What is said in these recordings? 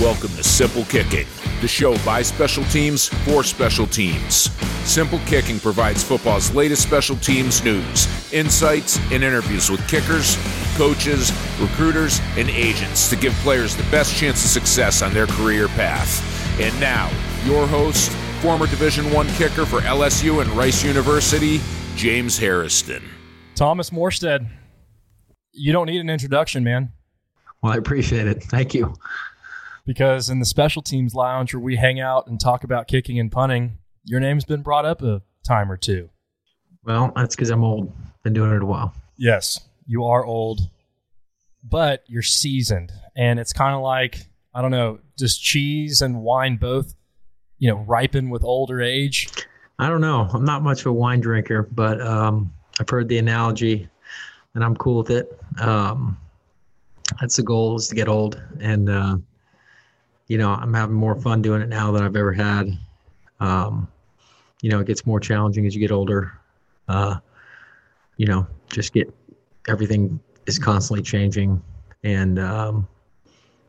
Welcome to Simple Kicking, the show by special teams for special teams. Simple Kicking provides football's latest special teams news, insights, and interviews with kickers, coaches, recruiters, and agents to give players the best chance of success on their career path. And now, your host, former Division One kicker for LSU and Rice University, James Harrison. Thomas Morstead, you don't need an introduction, man. Well, I appreciate it. Thank you because in the special teams lounge where we hang out and talk about kicking and punting, your name's been brought up a time or two. Well, that's because I'm old. Been doing it a while. Yes, you are old, but you're seasoned, and it's kind of like I don't know, does cheese and wine both, you know, ripen with older age? I don't know. I'm not much of a wine drinker, but um, I've heard the analogy, and I'm cool with it. Um, that's the goal is to get old, and uh, you know, I'm having more fun doing it now than I've ever had. Um, you know, it gets more challenging as you get older. Uh, you know, just get everything is constantly changing, and um,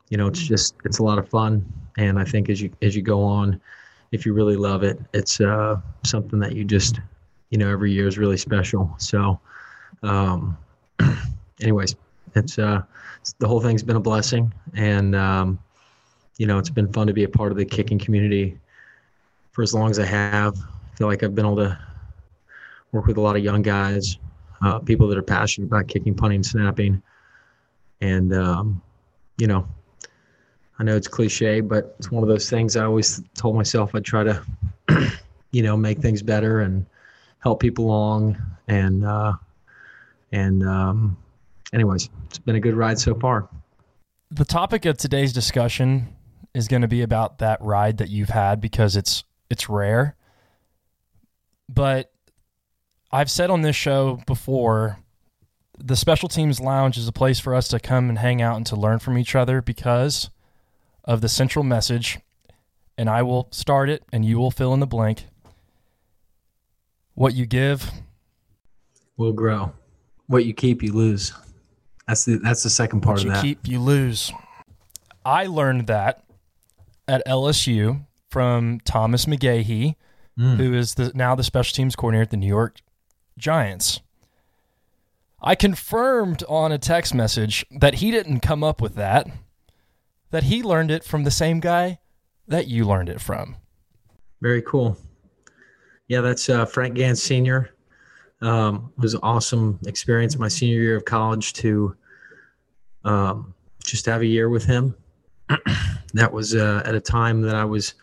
you know, it's just it's a lot of fun. And I think as you as you go on, if you really love it, it's uh, something that you just you know every year is really special. So, um, anyways, it's uh, the whole thing's been a blessing, and um, you know, it's been fun to be a part of the kicking community for as long as I have. I feel like I've been able to work with a lot of young guys, uh, people that are passionate about kicking, punting, snapping. And, um, you know, I know it's cliche, but it's one of those things I always told myself I'd try to, you know, make things better and help people along. And, uh, and, um, anyways, it's been a good ride so far. The topic of today's discussion is going to be about that ride that you've had because it's it's rare. But I've said on this show before, the special teams lounge is a place for us to come and hang out and to learn from each other because of the central message. And I will start it and you will fill in the blank. What you give will grow. What you keep, you lose. That's the that's the second part what of that. You keep, you lose. I learned that at LSU from Thomas McGaughey, mm. who is the, now the special teams coordinator at the New York Giants. I confirmed on a text message that he didn't come up with that, that he learned it from the same guy that you learned it from. Very cool. Yeah, that's uh, Frank Gansz Sr. Um, it was an awesome experience my senior year of college to um, just have a year with him that was uh, at a time that I was,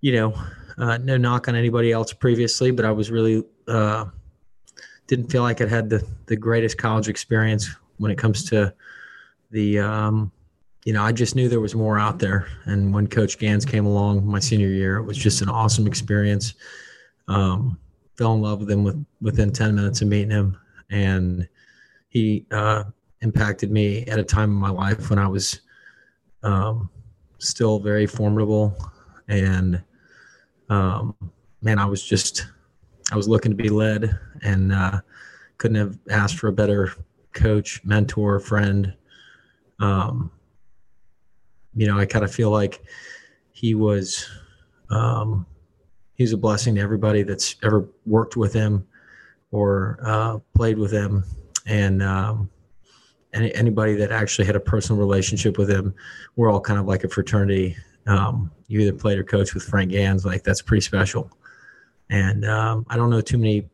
you know, uh, no knock on anybody else previously, but I was really uh, didn't feel like I had the the greatest college experience when it comes to the. Um, you know, I just knew there was more out there, and when Coach Gansz came along my senior year, it was just an awesome experience. Um, fell in love with him with, within ten minutes of meeting him, and he uh, impacted me at a time in my life when I was um, still very formidable. And um, man, I was just, I was looking to be led and uh, couldn't have asked for a better coach, mentor, friend. Um, you know, I kind of feel like he was, um, he's a blessing to everybody that's ever worked with him or uh, played with him. And, um, any, anybody that actually had a personal relationship with him, we're all kind of like a fraternity. Um, you either played or coached with Frank Gansz, like that's pretty special. And um, I don't know too many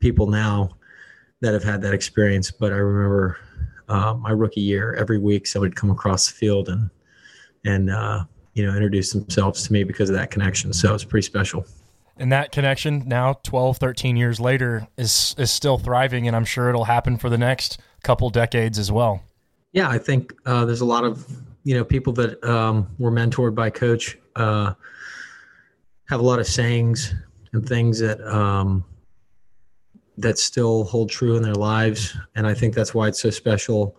people now that have had that experience, but I remember uh, my rookie year, every week somebody would come across the field and and uh, you know introduce themselves to me because of that connection. So it's pretty special. And that connection now 12, 13 years later is is still thriving and I'm sure it'll happen for the next couple decades as well. Yeah, I think uh, there's a lot of you know people that um, were mentored by coach uh, have a lot of sayings and things that um, that still hold true in their lives, and I think that's why it's so special.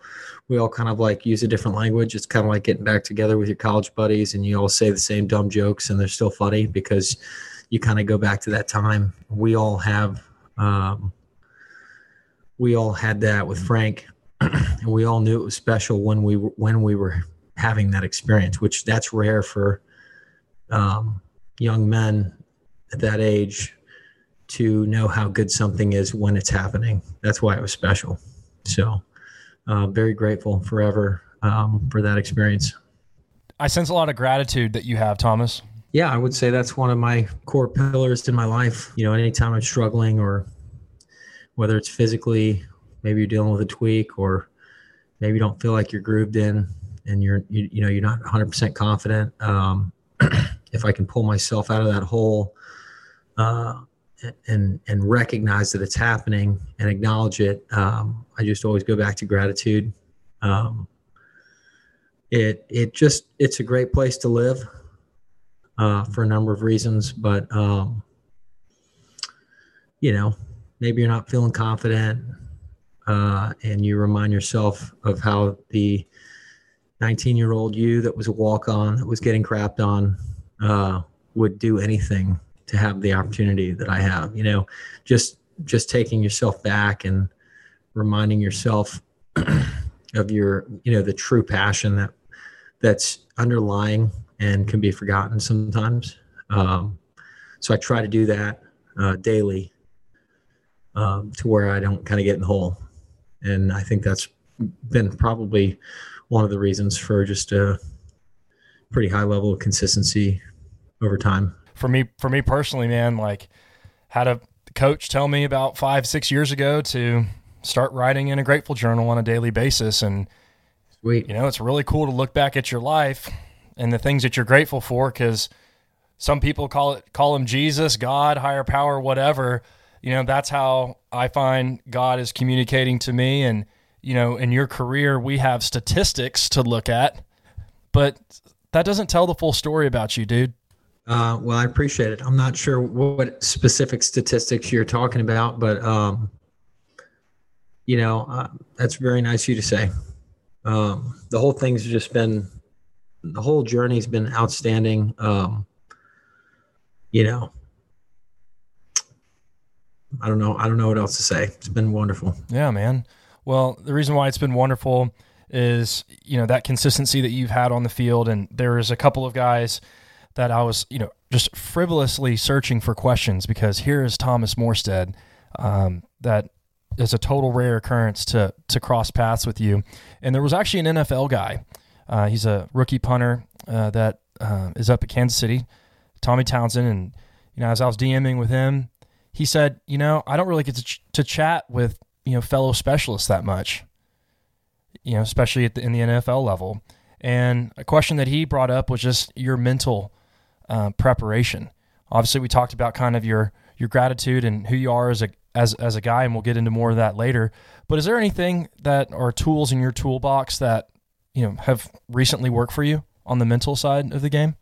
We all kind of like use a different language. It's kind of like getting back together with your college buddies, and you all say the same dumb jokes, and they're still funny because you kind of go back to that time. We all have um, we all had that with Frank, and we all knew it was special when we were, when we were having that experience, which that's rare for um, young men at that age to know how good something is when it's happening. That's why it was special. So, uh, very grateful forever um, for that experience. I sense a lot of gratitude that you have, Thomas. Yeah, I would say that's one of my core pillars in my life. You know, anytime I'm struggling or whether it's physically, maybe you're dealing with a tweak or maybe you don't feel like you're grooved in and you're, you, you know, you're not 100% confident. Um, if I can pull myself out of that hole, uh, and and recognize that it's happening and acknowledge it. Um, I just always go back to gratitude. Um, it it just it's a great place to live uh, for a number of reasons, but um, you know maybe you're not feeling confident, uh, and you remind yourself of how the 19 year old you that was a walk on that was getting crapped on uh, would do anything to have the opportunity that I have. You know, just just taking yourself back and reminding yourself of your, you know, the true passion that that's underlying and can be forgotten sometimes. Um, so I try to do that uh, daily um, to where I don't kind of get in the hole. And I think that's been probably one of the reasons for just a pretty high level of consistency over time for me for me personally, man, like had a coach tell me about five, six years ago to start writing in a grateful journal on a daily basis. And Sweet. you know, it's really cool to look back at your life and the things that you're grateful for because some people call it call him Jesus, God, higher power, whatever. You know, that's how I find God is communicating to me. And, you know, in your career, we have statistics to look at, but that doesn't tell the full story about you, dude. Uh, well, I appreciate it. I'm not sure what specific statistics you're talking about, but um, you know, uh, that's very nice of you to say. Um, the whole thing's just been, the whole journey's been outstanding. Um, you know, I don't know. I don't know what else to say. It's been wonderful. Yeah, man. Well, the reason why it's been wonderful is you know that consistency that you've had on the field, and there is a couple of guys that I was, you know, just frivolously searching for questions because here is Thomas Morstead, um, that is a total rare occurrence to to cross paths with you. And there was actually an NFL guy. Uh, he's a rookie punter uh, that uh, is up at Kansas City, Tommy Townsend. And you know, as I was DMing with him, he said, you know, I don't really get to ch- to chat with you know fellow specialists that much. You know, especially the, in the NFL level. And a question that he brought up was just your mental uh, preparation. Obviously, we talked about kind of your your gratitude and who you are as a as as a guy, and we'll get into more of that later. But is there anything that are tools in your toolbox that you know have recently worked for you on the mental side of the game?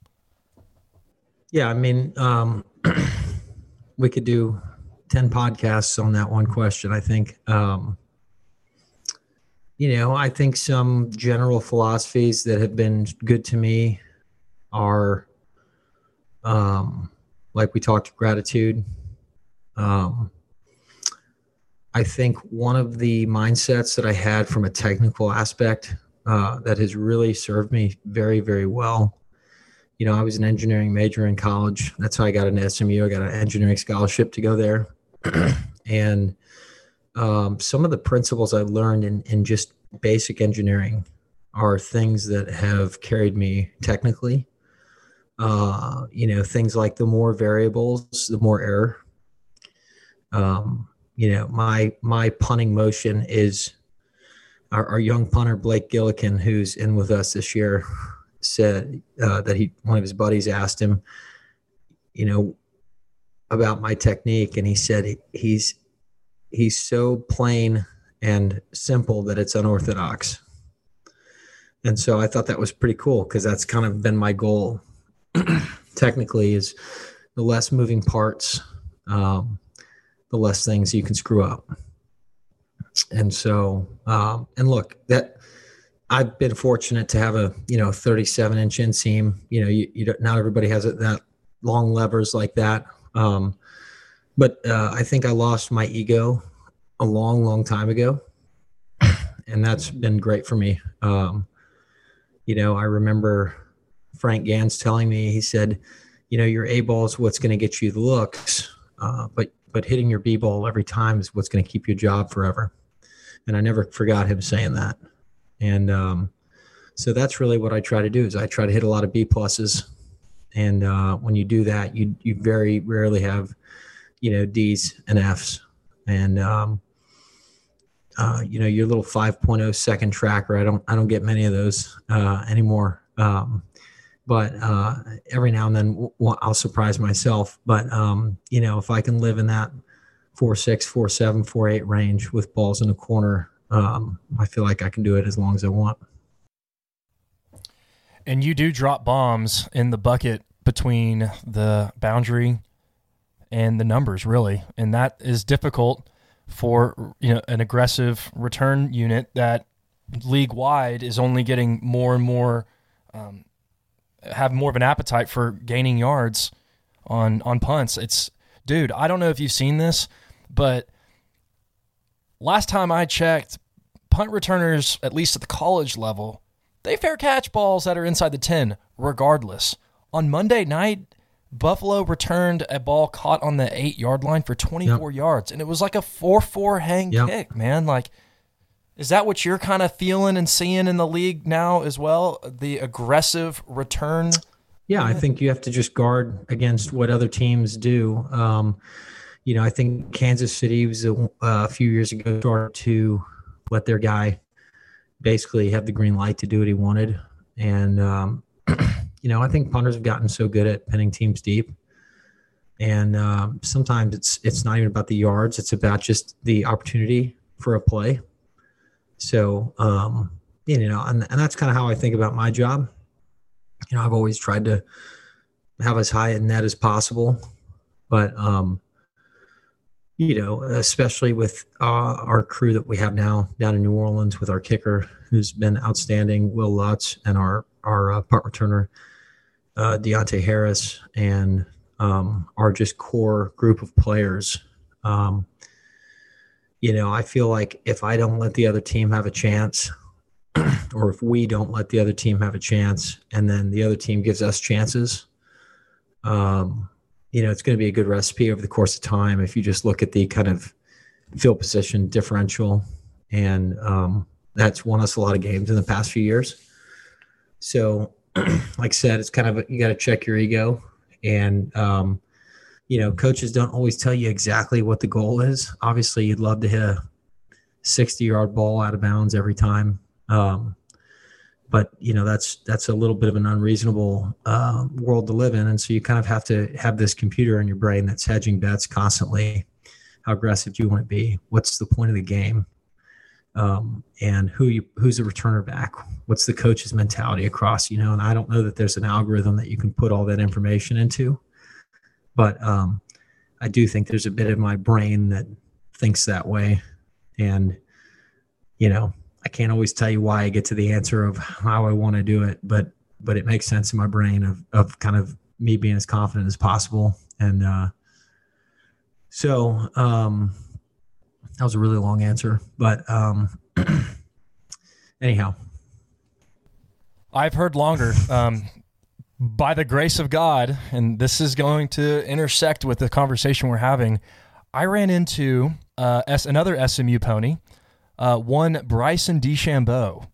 Yeah, I mean, um, we could do ten podcasts on that one question. I think. Um, you know, I think some general philosophies that have been good to me are um, like we talked gratitude um, i think one of the mindsets that i had from a technical aspect uh, that has really served me very very well you know i was an engineering major in college. That's how i got an smu i got an engineering scholarship to go there. And um, some of the principles i learned in, in just basic engineering are things that have carried me technically. Uh, you know, things like the more variables, the more error. Um, you know, my my punting motion is our, our, young punter Blake Gillikin, who's in with us this year, said uh, that he one of his buddies asked him, you know, about my technique, and he said he, he's he's so plain and simple that it's unorthodox. And so I thought that was pretty cool because that's kind of been my goal technically is the less moving parts, um, the less things you can screw up. And so, um, and look, that I've been fortunate to have a you know 37 inch inseam. You know, you, you not everybody has it that long levers like that. Um, but uh, I think I lost my ego a long, long time ago, and that's been great for me. Um, you know, I remember Frank Gansz telling me, he said, you know, your A ball is what's going to get you the looks, uh, but but hitting your B ball every time is what's going to keep your job forever. And I never forgot him saying that. And um, so that's really what I try to do is I try to hit a lot of B pluses. And uh, when you do that, you you very rarely have, you know, D's and F's. And um, uh, you know, your little 5.0 second tracker. I don't I don't get many of those uh, anymore. Um, but uh, every now and then I'll surprise myself. But um, you know, if I can live in that four six, four seven, four eight range with balls in the corner, um, I feel like I can do it as long as I want. And you do drop bombs in the bucket between the boundary and the numbers, really, and that is difficult for you know an aggressive return unit that league wide is only getting more and more um, have more of an appetite for gaining yards on on punts. It's dude, I don't know if you've seen this, but last time I checked, punt returners, at least at the college level, they fair catch balls that are inside the 10 regardless. On Monday night, Buffalo returned a ball caught on the 8-yard line for 24 yep. yards and it was like a 4-4 hang yep. kick, man. Like is that what you're kind of feeling and seeing in the league now as well? The aggressive return? Yeah, I think you have to just guard against what other teams do. Um, you know, I think Kansas City was a, a few years ago started to let their guy basically have the green light to do what he wanted. And, um, you know, I think punters have gotten so good at pinning teams deep. And um, sometimes it's it's not even about the yards; it's about just the opportunity for a play so, um, you know, and, and that's kind of how I think about my job. You know, I've always tried to have as high a net as possible, but, um, you know, especially with uh, our crew that we have now down in New Orleans with our kicker, who's been outstanding, Will Lutz, and our our uh, punt returner, uh, Deonte Harris, and um, our just core group of players. Um, you know, I feel like if I don't let the other team have a chance, or if we don't let the other team have a chance, and then the other team gives us chances, um, you know, it's going to be a good recipe over the course of time. If you just look at the kind of field position differential, and um, that's won us a lot of games in the past few years. So, like I said, it's kind of a, you got to check your ego, and um, you know, coaches don't always tell you exactly what the goal is. Obviously, you'd love to hit a 60 yard ball out of bounds every time. Um, but you know that's that's a little bit of an unreasonable uh, world to live in, and so you kind of have to have this computer in your brain that's hedging bets constantly. How aggressive do you want to be? What's the point of the game? Um, and who you who's the returner back? What's the coach's mentality across? You know, and I don't know that there's an algorithm that you can put all that information into. But um, I do think there's a bit of my brain that thinks that way. And, you know, I can't always tell you why I get to the answer of how I want to do it, but but it makes sense in my brain of of kind of me being as confident as possible. And uh, so um, that was a really long answer, but um, anyhow, I've heard longer. Um, by the grace of God, and this is going to intersect with the conversation we're having, I ran into uh, S- another SMU pony, uh, one Bryson DeChambeau,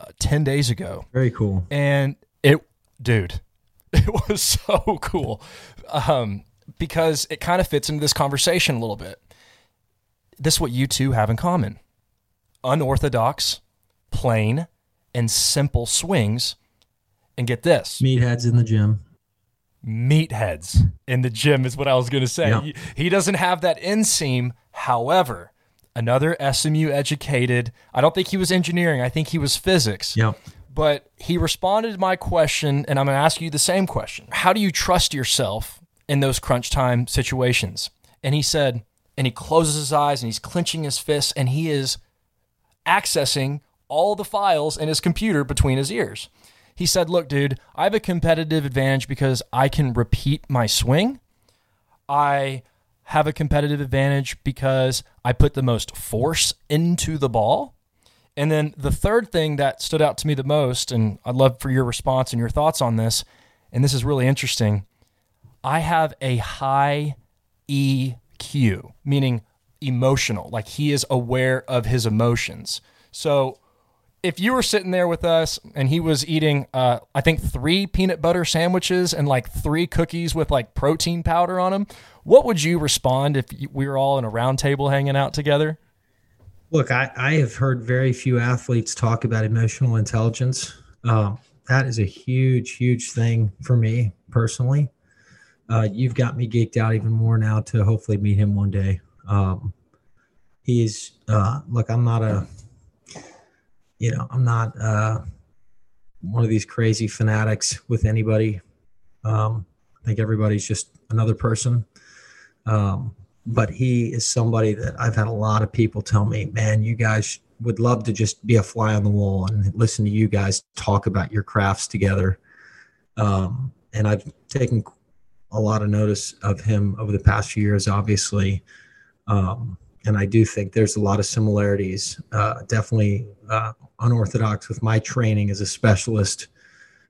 uh, 10 days ago. Very cool. And it, dude, it was so cool um, because it kind of fits into this conversation a little bit. This is what you two have in common unorthodox, plain, and simple swings and get this meatheads in the gym. Meatheads in the gym is what I was going to say. Yep. He, he doesn't have that inseam. However, another SMU educated, I don't think he was engineering, I think he was physics. Yep. But he responded to my question, and I'm going to ask you the same question. How do you trust yourself in those crunch time situations? And he said, and he closes his eyes and he's clenching his fists and he is accessing all the files in his computer between his ears. He said, Look, dude, I have a competitive advantage because I can repeat my swing. I have a competitive advantage because I put the most force into the ball. And then the third thing that stood out to me the most, and I'd love for your response and your thoughts on this, and this is really interesting. I have a high EQ, meaning emotional, like he is aware of his emotions. So if you were sitting there with us and he was eating, uh, I think three peanut butter sandwiches and like three cookies with like protein powder on them, what would you respond if we were all in a round table hanging out together? Look, I, I have heard very few athletes talk about emotional intelligence. Um, that is a huge, huge thing for me personally. Uh, you've got me geeked out even more now to hopefully meet him one day. Um, he's uh, look, I'm not a, you know, I'm not uh, one of these crazy fanatics with anybody. Um, I think everybody's just another person. Um, but he is somebody that I've had a lot of people tell me, man, you guys would love to just be a fly on the wall and listen to you guys talk about your crafts together. Um, and I've taken a lot of notice of him over the past few years, obviously. Um, and I do think there's a lot of similarities, uh, definitely uh, unorthodox with my training as a specialist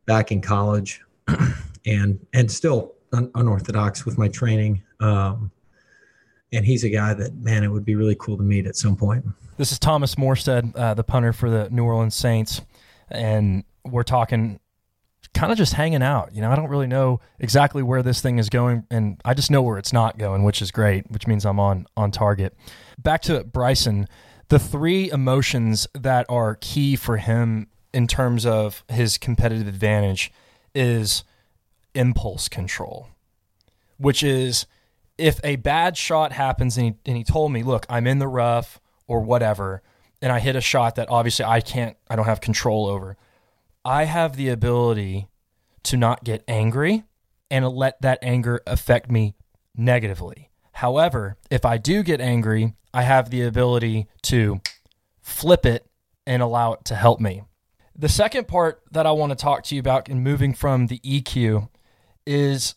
back in college and, and still un- unorthodox with my training. Um, and he's a guy that man, it would be really cool to meet at some point. This is Thomas Morstead, uh, the punter for the New Orleans Saints, and we're talking kind of just hanging out. You know, I don't really know exactly where this thing is going, and I just know where it's not going, which is great, which means I'm on on target. Back to Bryson, the three emotions that are key for him in terms of his competitive advantage is impulse control, which is if a bad shot happens and he, and he told me, look, I'm in the rough or whatever, and I hit a shot that obviously I can't, I don't have control over, I have the ability to not get angry and let that anger affect me negatively. However, if I do get angry, I have the ability to flip it and allow it to help me. The second part that I want to talk to you about in moving from the EQ is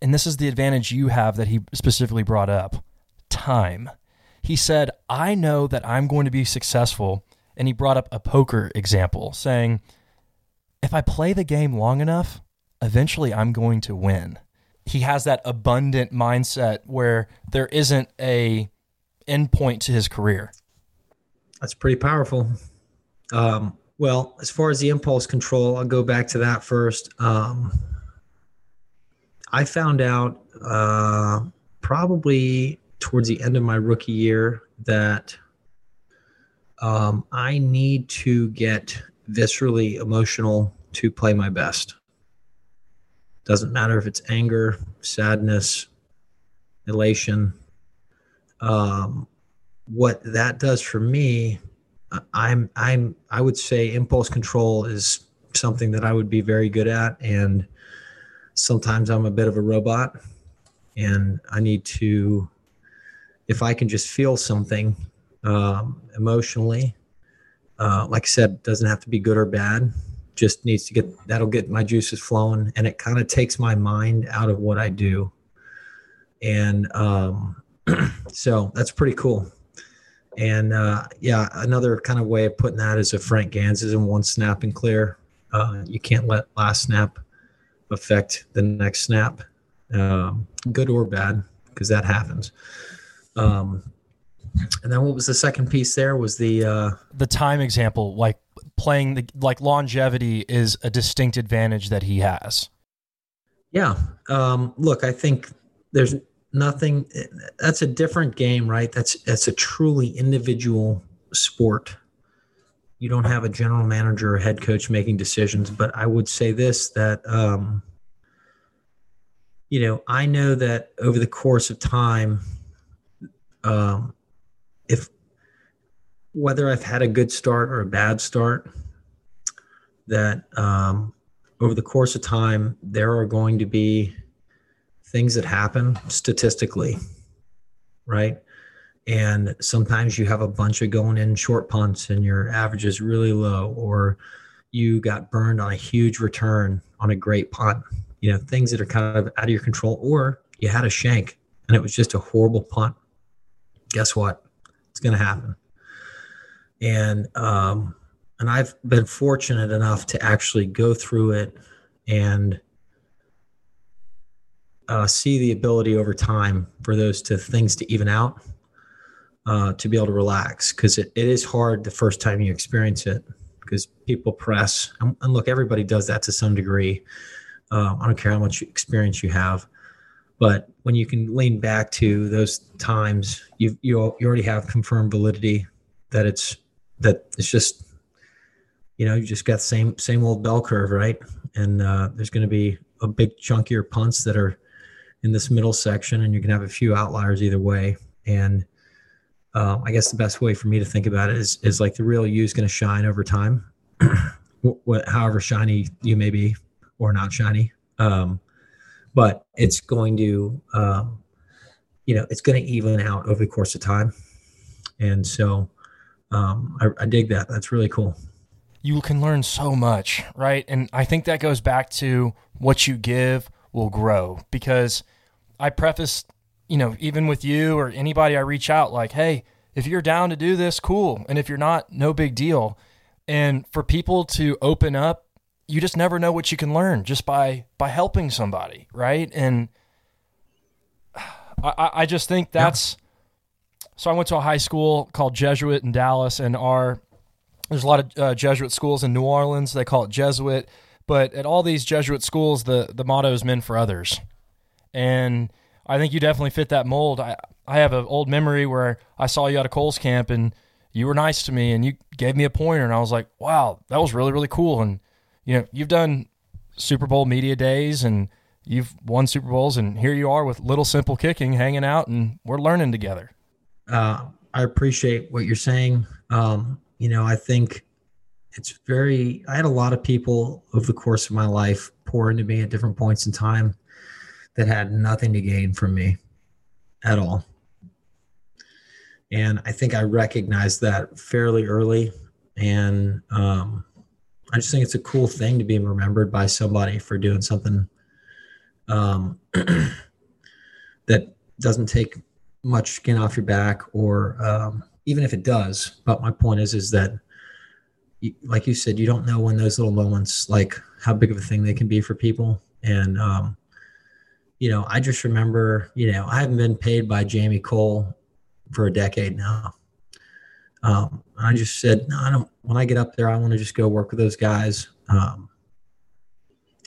and this is the advantage you have that he specifically brought up time. He said, I know that I'm going to be successful. And he brought up a poker example, saying, if I play the game long enough, eventually I'm going to win. He has that abundant mindset where there isn't a endpoint to his career. That's pretty powerful. Um, well, as far as the impulse control, I'll go back to that first. Um, I found out uh, probably towards the end of my rookie year that um, I need to get viscerally emotional to play my best. Doesn't matter if it's anger, sadness, elation. Um, what that does for me, I'm I'm I would say impulse control is something that I would be very good at, and sometimes I'm a bit of a robot and I need to, if I can just feel something um, emotionally, uh, like I said, doesn't have to be good or bad, just needs to get that'll get my juices flowing and it kind of takes my mind out of what I do. And um, so that's pretty cool. And uh, yeah, another kind of way of putting that is a Frank Gansz is in one snap and clear. Uh, you can't let last snap affect the next snap, um, good or bad, because that happens. Um, and then what was the second piece there? Was the uh, the time example, like playing the like longevity is a distinct advantage that he has. Yeah. Um, look, I think there's nothing. That's a different game, right? That's that's a truly individual sport you don't have a general manager or head coach making decisions. But I would say this that, um, you know, I know that over the course of time, um, if whether I've had a good start or a bad start, that um, over the course of time, there are going to be things that happen statistically, right? And sometimes you have a bunch of going in short punts and your average is really low or you got burned on a huge return on a great punt you know things that are kind of out of your control or you had a shank and it was just a horrible punt. Guess what? It's going to happen. And um, and I've been fortunate enough to actually go through it and uh, see the ability over time for those to things to even out, uh, to be able to relax because it, it is hard the first time you experience it because people press and, and, look, everybody does that to some degree. Uh, I don't care how much experience you have, but when you can lean back to those times, you you you already have confirmed validity that it's that it's just you know you just got same same old bell curve, right? And uh, there's going to be a big chunkier punts that are in this middle section, and you can have a few outliers either way. And uh, I guess the best way for me to think about it is is like the real you is going to shine over time, what, however shiny you may be or not shiny. Um, but it's going to, um, you know, it's going to even out over the course of time. And so um, I, I dig that. That's really cool. You can learn so much, right? And I think that goes back to what you give will grow because I preface, you know, even with you or anybody I reach out, like, hey, if you're down to do this, cool. And if you're not, no big deal. And for people to open up, you just never know what you can learn just by by helping somebody, right? And I, I just think that's yeah. so. I went to a high school called Jesuit in Dallas, and our there's a lot of uh, Jesuit schools in New Orleans. They call it Jesuit, but at all these Jesuit schools, the the motto is "Men for Others," and I think you definitely fit that mold. I I have an old memory where I saw you at a Kohl's camp and you were nice to me and you gave me a pointer and I was like, wow, that was really really cool. And you know, you've done Super Bowl media days and you've won Super Bowls, and here you are with Little Simple Kicking, hanging out, and we're learning together. Uh, I appreciate what you're saying. Um, you know, I think it's very. I had a lot of people over the course of my life pour into me at different points in time that had nothing to gain from me at all. And I think I recognized that fairly early. And um, I just think it's a cool thing to be remembered by somebody for doing something um, that doesn't take much skin off your back, or um, even if it does. But my point is, is that, like you said, you don't know when those little moments, like how big of a thing they can be for people, and um, you know, I just remember, you know, I haven't been paid by Jamie Kohl for a decade now. Um, I just said, no, I don't, when I get up there, I want to just go work with those guys. Um,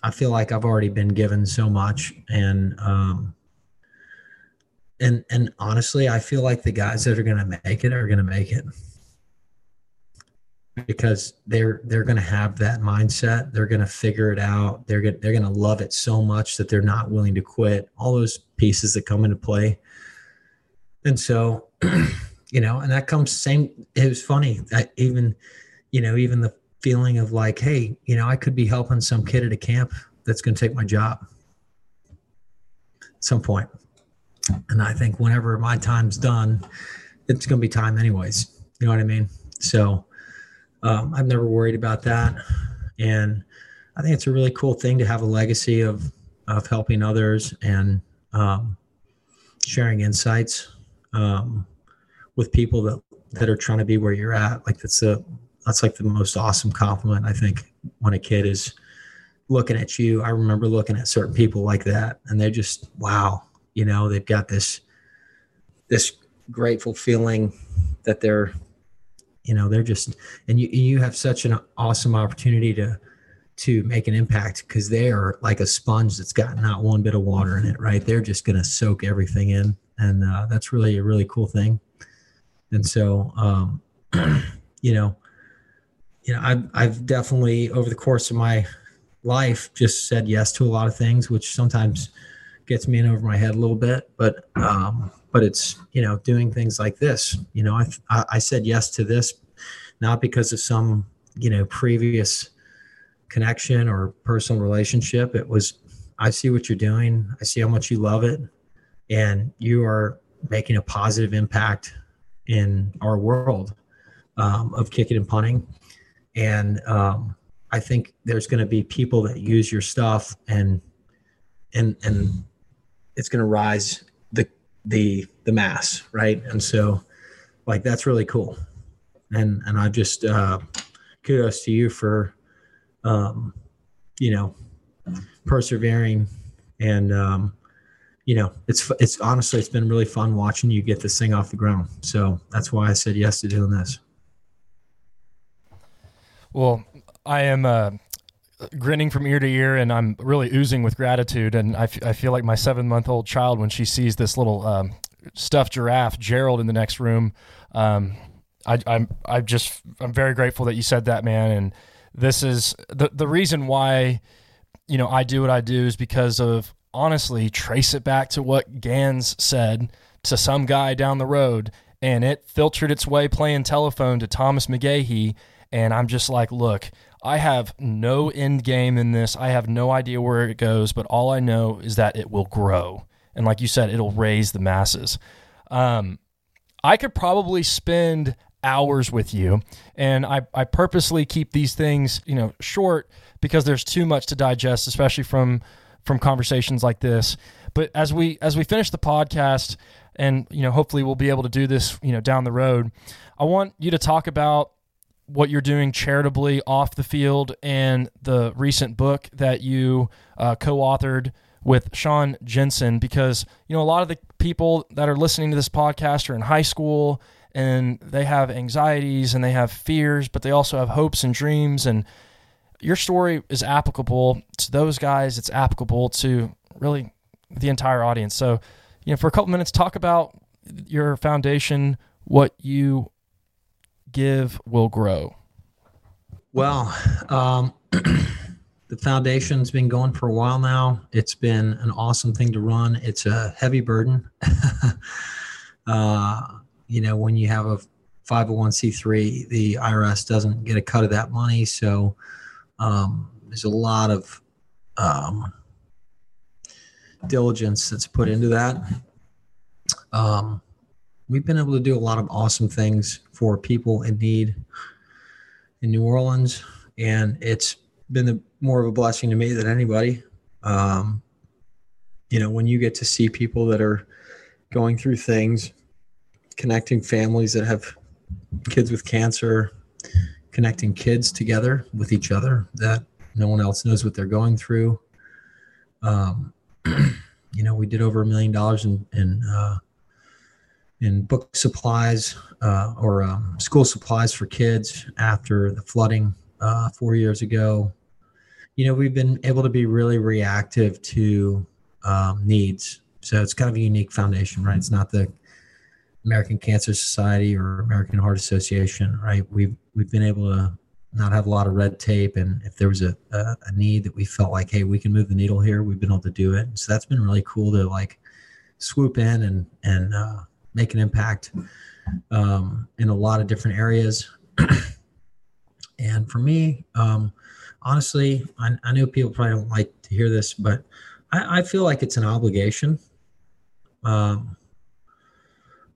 I feel like I've already been given so much and, um, and, and honestly, I feel like the guys that are going to make it are going to make it because they're they're going to have that mindset. They're going to figure it out. They're going they're going to love it so much that they're not willing to quit. All those pieces that come into play. And so you know and that comes same it was funny that even you know even the feeling of like hey you know i could be helping some kid at a camp that's going to take my job at some point. point and i think whenever my time's done it's going to be time anyways. You know what i mean? So um, I've never worried about that, and I think it's a really cool thing to have a legacy of of helping others and um, sharing insights um, with people that that are trying to be where you're at. Like that's a that's like the most awesome compliment I think when a kid is looking at you. I remember looking at certain people like that, and they're just wow. You know, they've got this this grateful feeling that they're you know they're just and you you have such an awesome opportunity to to make an impact because they are like a sponge that's got not one bit of water in it right? They're just going to soak everything in and uh, that's really a really cool thing. And so um, you know you know I've, I've definitely over the course of my life just said yes to a lot of things which sometimes gets me in over my head a little bit but um, but it's you know doing things like this. You know I, I said yes to this not because of some you know previous connection or personal relationship. It was i see what you're doing. I see how much you love it. And you are making a positive impact in our world um, of kicking and punting. And um, i think there's going to be people that use your stuff and and and it's going to rise the the mass, right? And so, like that's really cool. and and I just uh, kudos to you for, um, you know, persevering, and um, you know, it's it's honestly it's been really fun watching you get this thing off the ground. So that's why I said yes to doing this. Well, I am uh, grinning from ear to ear, and I'm really oozing with gratitude. And I, f- I feel like my seven month old child when she sees this little um, stuffed giraffe, Gerald, in the next room. Um, I, I'm I just I'm very grateful that you said that, man. And this is the the reason why you know I do what I do is because of honestly trace it back to what Gansz said to some guy down the road, and it filtered its way playing telephone to Thomas McGaughey. And I'm just like, look, I have no end game in this. I have no idea where it goes, but all I know is that it will grow. And like you said, it'll raise the masses. Um, I could probably spend hours with you, and I, I purposely keep these things, you know, short because there's too much to digest, especially from from conversations like this. But as we as we finish the podcast, and you know, hopefully we'll be able to do this, you know, down the road. I want you to talk about what you're doing charitably off the field and the recent book that you uh, co-authored with Sean Jensen because you know a lot of the people that are listening to this podcast are in high school and they have anxieties and they have fears but they also have hopes and dreams. And your story is applicable to those guys. It's applicable to really the entire audience. So you know for a couple minutes talk about your foundation what you give will grow? Well, um, the foundation's been going for a while now. It's been an awesome thing to run. It's a heavy burden. uh, you know, when you have a 501c3, the IRS doesn't get a cut of that money. So um, there's a lot of um, diligence that's put into that. Um, we've been able to do a lot of awesome things for people in need in New Orleans, and it's been the, more of a blessing to me than anybody. Um, you know, when you get to see people that are going through things, connecting families that have kids with cancer, connecting kids together with each other that no one else knows what they're going through. Um, you know, we did over a million dollars in, in uh, in book supplies uh, or um, school supplies for kids after the flooding uh, four years ago. You know, we've been able to be really reactive to um, needs. So it's kind of a unique foundation, right? It's not the American Cancer Society or American Heart Association, right? We've we've been able to not have a lot of red tape, and if there was a, a, a need that we felt like, hey, we can move the needle here, we've been able to do it. So that's been really cool to like swoop in and and uh, make an impact um, in a lot of different areas. and for me, um, honestly, I, I, know people probably don't like to hear this, but I, I feel like it's an obligation. Um,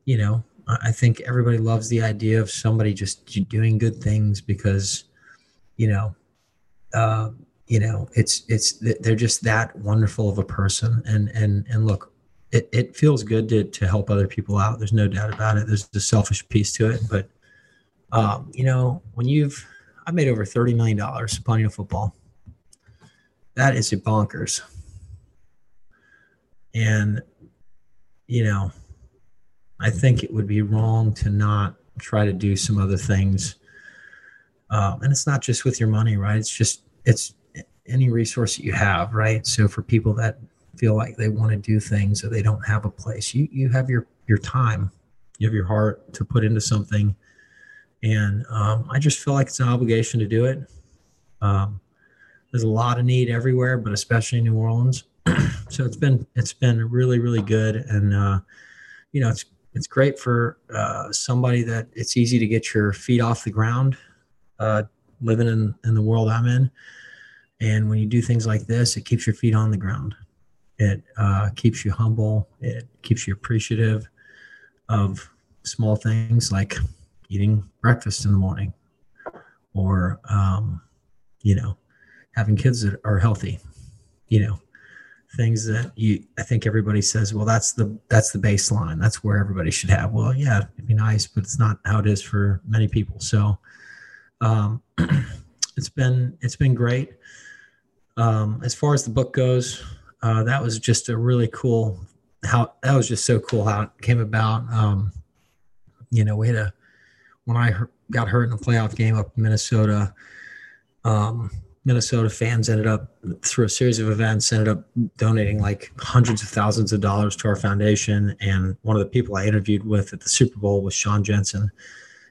you know, I, I think everybody loves the idea of somebody just doing good things because, you know, uh, you know, it's it's they're just that wonderful of a person. And and and look, it, it feels good to, to help other people out. There's no doubt about it. There's the selfish piece to it. But, um, you know, when you've, I made over $30 million playing football. That is a bonkers. And, you know, I think it would be wrong to not try to do some other things. Um, and it's not just with your money, right? It's just, it's any resource that you have, right? So for people that feel like they want to do things or they don't have a place. You you have your your time, you have your heart to put into something, and um, I just feel like it's an obligation to do it. Um, there's a lot of need everywhere, but especially in New Orleans. so it's been it's been really really good, and uh, you know it's it's great for uh, somebody that it's easy to get your feet off the ground, uh, living in in the world I'm in. And when you do things like this, it keeps your feet on the ground. It uh, keeps you humble. It keeps you appreciative of small things like eating breakfast in the morning or, um, you know, having kids that are healthy, you know, things that you I think everybody says, well, that's the that's the baseline. That's where everybody should have. Well, yeah, it'd be nice, but it's not how it is for many people. So um, it's been it's been great. Um, as far as the book goes, uh, that was just a really cool how that was just so cool how it came about. Um, you know, we had a when I got hurt in a playoff game up in Minnesota. Um, Minnesota fans ended up through a series of events ended up donating like hundreds of thousands of dollars to our foundation. And one of the people I interviewed with at the Super Bowl was Sean Jensen.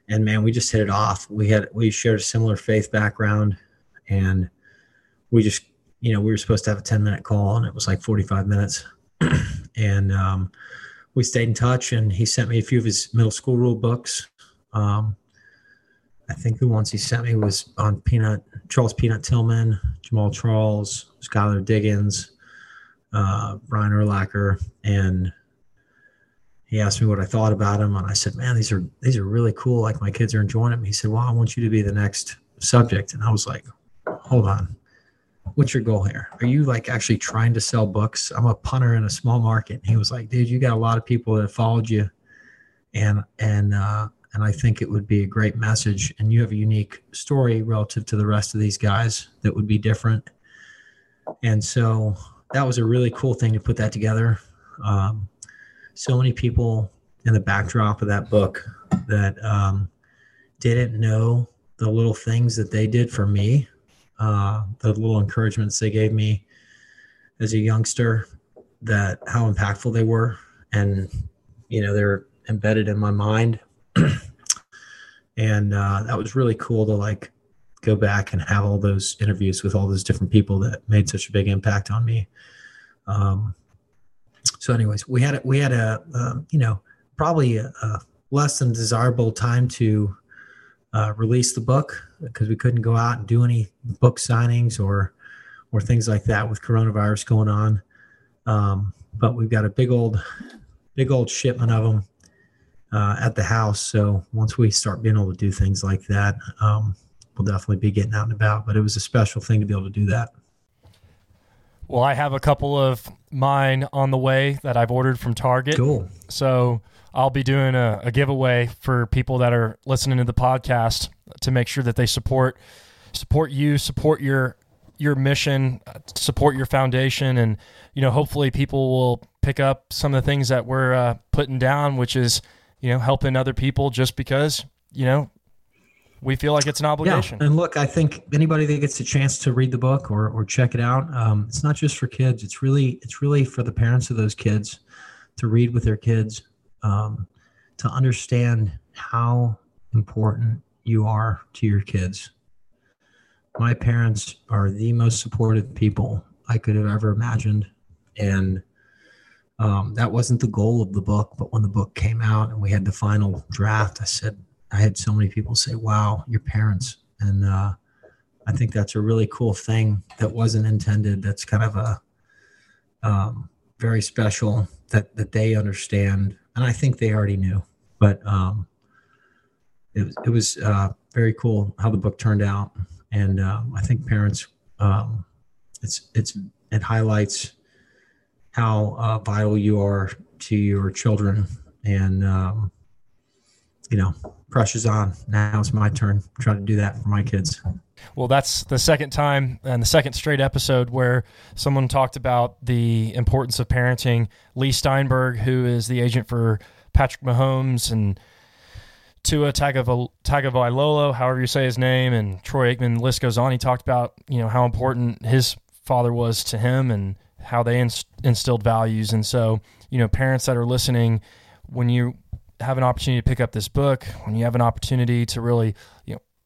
And man, we just hit it off. We had we shared a similar faith background, and we just you know we were supposed to have a ten minute call, and it was like forty five minutes. and um, we stayed in touch, and he sent me a few of his middle school rule books. Um, I think the ones he sent me was on Peanut Charles Peanut Tillman, Jamaal Charles, Skylar Diggins, uh, Brian Urlacher, and he asked me what I thought about him, and I said, "Man, these are these are really cool. Like my kids are enjoying them." He said, "Well, I want you to be the next subject," and I was like, "Hold on, what's your goal here? Are you like actually trying to sell books? I'm a punter in a small market." And he was like, "Dude, you got a lot of people that followed you, and and uh, and I think it would be a great message. And you have a unique story relative to the rest of these guys that would be different. And so that was a really cool thing to put that together. Um, so many people in the backdrop of that book that um, didn't know the little things that they did for me, uh, the little encouragements they gave me as a youngster, that how impactful they were. And, you know, they're embedded in my mind and uh, that was really cool to like go back and have all those interviews with all those different people that made such a big impact on me. Um, so, anyways, we had a, we had a uh, you know probably a, a, less than desirable time to uh, release the book because we couldn't go out and do any book signings or or things like that with coronavirus going on. Um, but we've got a big old big old shipment of them uh, at the house. So once we start being able to do things like that, um, we'll definitely be getting out and about. But it was a special thing to be able to do that. Well, I have a couple of mine on the way that I've ordered from Target. Cool. So I'll be doing a, a giveaway for people that are listening to the podcast to make sure that they support support you, support your your mission, support your foundation, and you know hopefully people will pick up some of the things that we're uh, putting down, which is you know, helping other people just because, you know, we feel like it's an obligation. Yeah. And look, I think anybody that gets a chance to read the book or, or check it out, um, it's not just for kids. It's really, it's really for the parents of those kids to read with their kids, um, to understand how important you are to your kids. My parents are the most supportive people I could have ever imagined. And um, that wasn't the goal of the book, but when the book came out and we had the final draft, I said, I had so many people say, wow, your parents. And uh, I think that's a really cool thing that wasn't intended. That's kind of a um, very special that, that they understand. And I think they already knew, but um, it was, it was uh, very cool how the book turned out. And um, I think parents, um, it's, it's, it highlights how uh, vital you are to your children. And, um, you know, pressure's on. Now it's my turn. Try to do that for my kids. Well, that's the second time and the second straight episode where someone talked about the importance of parenting. Leigh Steinberg, who is the agent for Patrick Mahomes and Tua Tagovailoa, however you say his name, and Troy Aikman. List goes on. He talked about you know how important his father was to him and how they inst- instilled values. And so, you know, parents that are listening, when you have an opportunity to pick up this book, when you have an opportunity to really,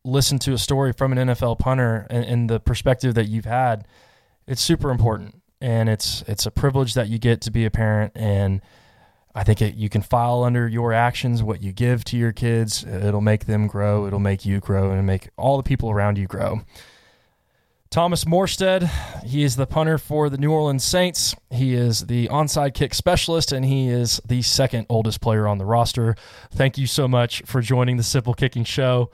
listen to a story from an NFL punter and, and the perspective that you've had, it's super important. And it's it's a privilege that you get to be a parent. And I think it, you can file under your actions what you give to your kids. It'll make them grow. It'll make you grow, and make all the people around you grow. Thomas Morstead, he is the punter for the New Orleans Saints. He is the onside kick specialist, and he is the second oldest player on the roster. Thank you so much for joining the Simple Kicking Show.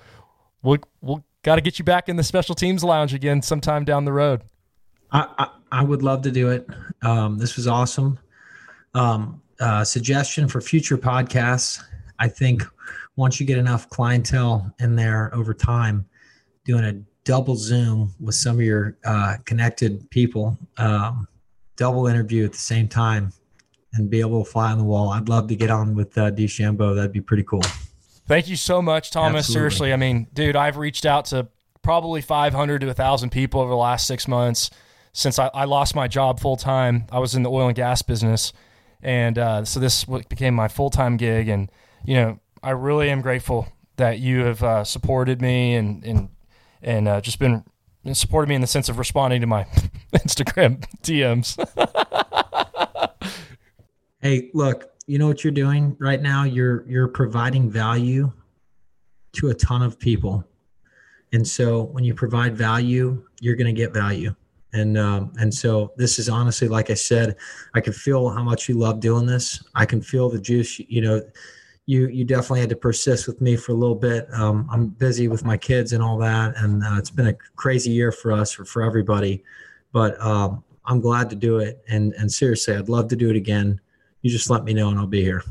We'll, we'll got to get you back in the special teams lounge again sometime down the road. I, I, I would love to do it. Um, this was awesome. Um, uh, suggestion for future podcasts. I think once you get enough clientele in there over time, doing a double Zoom with some of your uh, connected people, um, double interview at the same time, and be able to fly on the wall. I'd love to get on with uh, DeChambeau. That'd be pretty cool. Thank you so much, Thomas. Absolutely. Seriously, I mean, dude, I've reached out to probably 500 to 1,000 people over the last six months since I, I lost my job full time. I was in the oil and gas business. And uh, so this became my full time gig. And, you know, I really am grateful that you have uh, supported me and, and, and uh, just been supported me in the sense of responding to my Instagram DMs. hey, look, you know what you're doing right now? You're you're providing value to a ton of people. And so when you provide value, you're going to get value. And um, and so this is honestly, like I said, I can feel how much you love doing this. I can feel the juice. You know, you you definitely had to persist with me for a little bit. Um, I'm busy with my kids and all that, and uh, it's been a crazy year for us or for everybody. But um, I'm glad to do it. And and seriously, I'd love to do it again. You just let me know, and I'll be here.